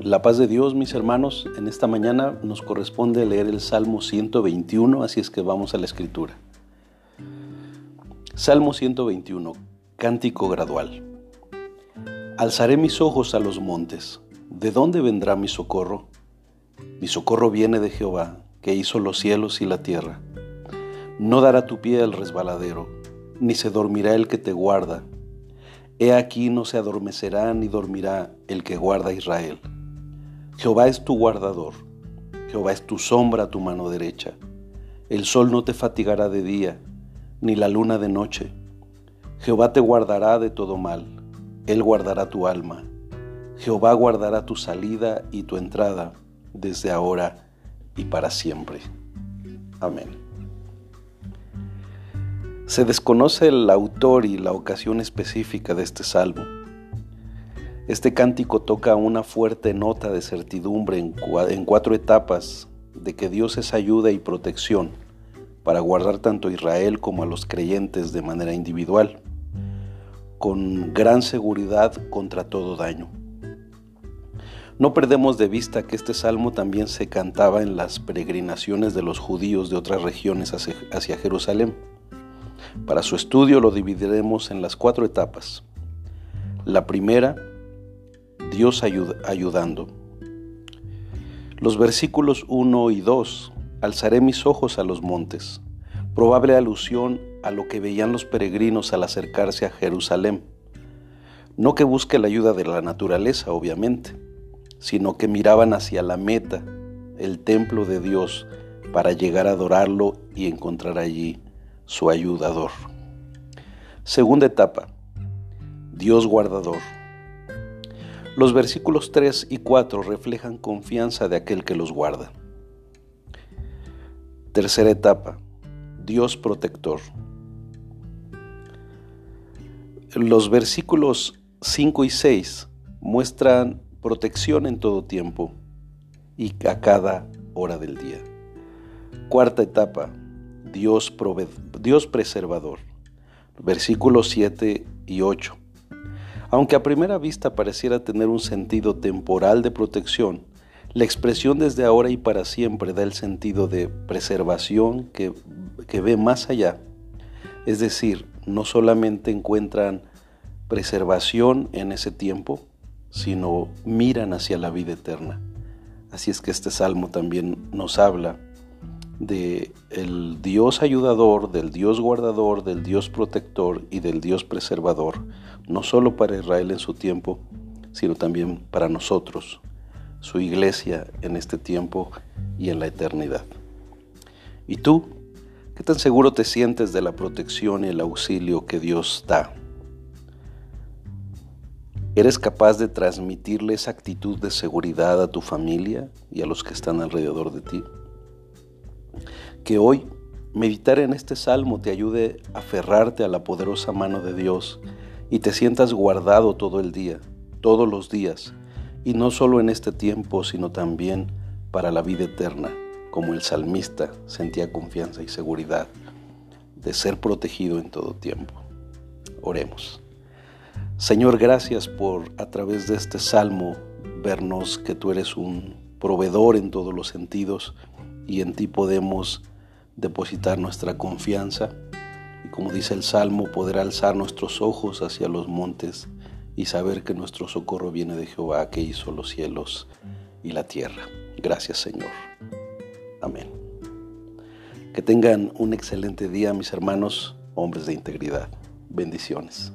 La paz de Dios, mis hermanos, en esta mañana nos corresponde leer el Salmo 121, así es que vamos a la escritura. Salmo 121, cántico gradual. Alzaré mis ojos a los montes. ¿De dónde vendrá mi socorro? Mi socorro viene de Jehová, que hizo los cielos y la tierra. No dará tu pie al resbaladero, ni se dormirá el que te guarda. He aquí no se adormecerá ni dormirá el que guarda a Israel. Jehová es tu guardador, Jehová es tu sombra a tu mano derecha. El sol no te fatigará de día, ni la luna de noche. Jehová te guardará de todo mal, Él guardará tu alma. Jehová guardará tu salida y tu entrada desde ahora y para siempre. Amén. Se desconoce el autor y la ocasión específica de este salmo. Este cántico toca una fuerte nota de certidumbre en, cuatro etapas de que Dios es ayuda y protección para guardar tanto a Israel como a los creyentes de manera individual, con gran seguridad contra todo daño. No perdemos de vista que este salmo también se cantaba en las peregrinaciones de los judíos de otras regiones hacia Jerusalén. Para su estudio lo dividiremos en las cuatro etapas. La primera, Dios ayudando. Los versículos 1 y 2, alzaré mis ojos a los montes, probable alusión a lo que veían los peregrinos al acercarse a Jerusalén. No que busque la ayuda de la naturaleza, obviamente, sino que miraban hacia la meta, el templo de Dios, para llegar a adorarlo y encontrar allí su ayudador. Segunda etapa, Dios guardador. Los versículos 3 y 4 reflejan confianza de aquel que los guarda. Tercera etapa, Dios protector. Los versículos 5 y 6 muestran protección en todo tiempo y a cada hora del día. Cuarta etapa, Dios, Dios preservador. Versículos 7 y 8. Aunque a primera vista pareciera tener un sentido temporal de protección, la expresión desde ahora y para siempre da el sentido de preservación que, ve más allá. Es decir, no solamente encuentran preservación en ese tiempo, sino miran hacia la vida eterna. Así es que este salmo también nos habla de el Dios ayudador, del Dios guardador, del Dios protector y del Dios preservador, no solo para Israel en su tiempo, sino también para nosotros, su iglesia en este tiempo y en la eternidad. ¿Y tú? ¿Qué tan seguro te sientes de la protección y el auxilio que Dios da? ¿Eres capaz de transmitirle esa actitud de seguridad a tu familia y a los que están alrededor de ti? Que hoy meditar en este salmo te ayude a aferrarte a la poderosa mano de Dios y te sientas guardado todo el día, todos los días, y no solo en este tiempo, sino también para la vida eterna, como el salmista sentía confianza y seguridad de ser protegido en todo tiempo. Oremos. Señor, gracias por a través de este salmo vernos que tú eres un proveedor en todos los sentidos y en ti podemos depositar nuestra confianza y como dice el Salmo, poder alzar nuestros ojos hacia los montes y saber que nuestro socorro viene de Jehová que hizo los cielos y la tierra. Gracias Señor. Amén. Que tengan un excelente día mis hermanos, hombres de integridad. Bendiciones.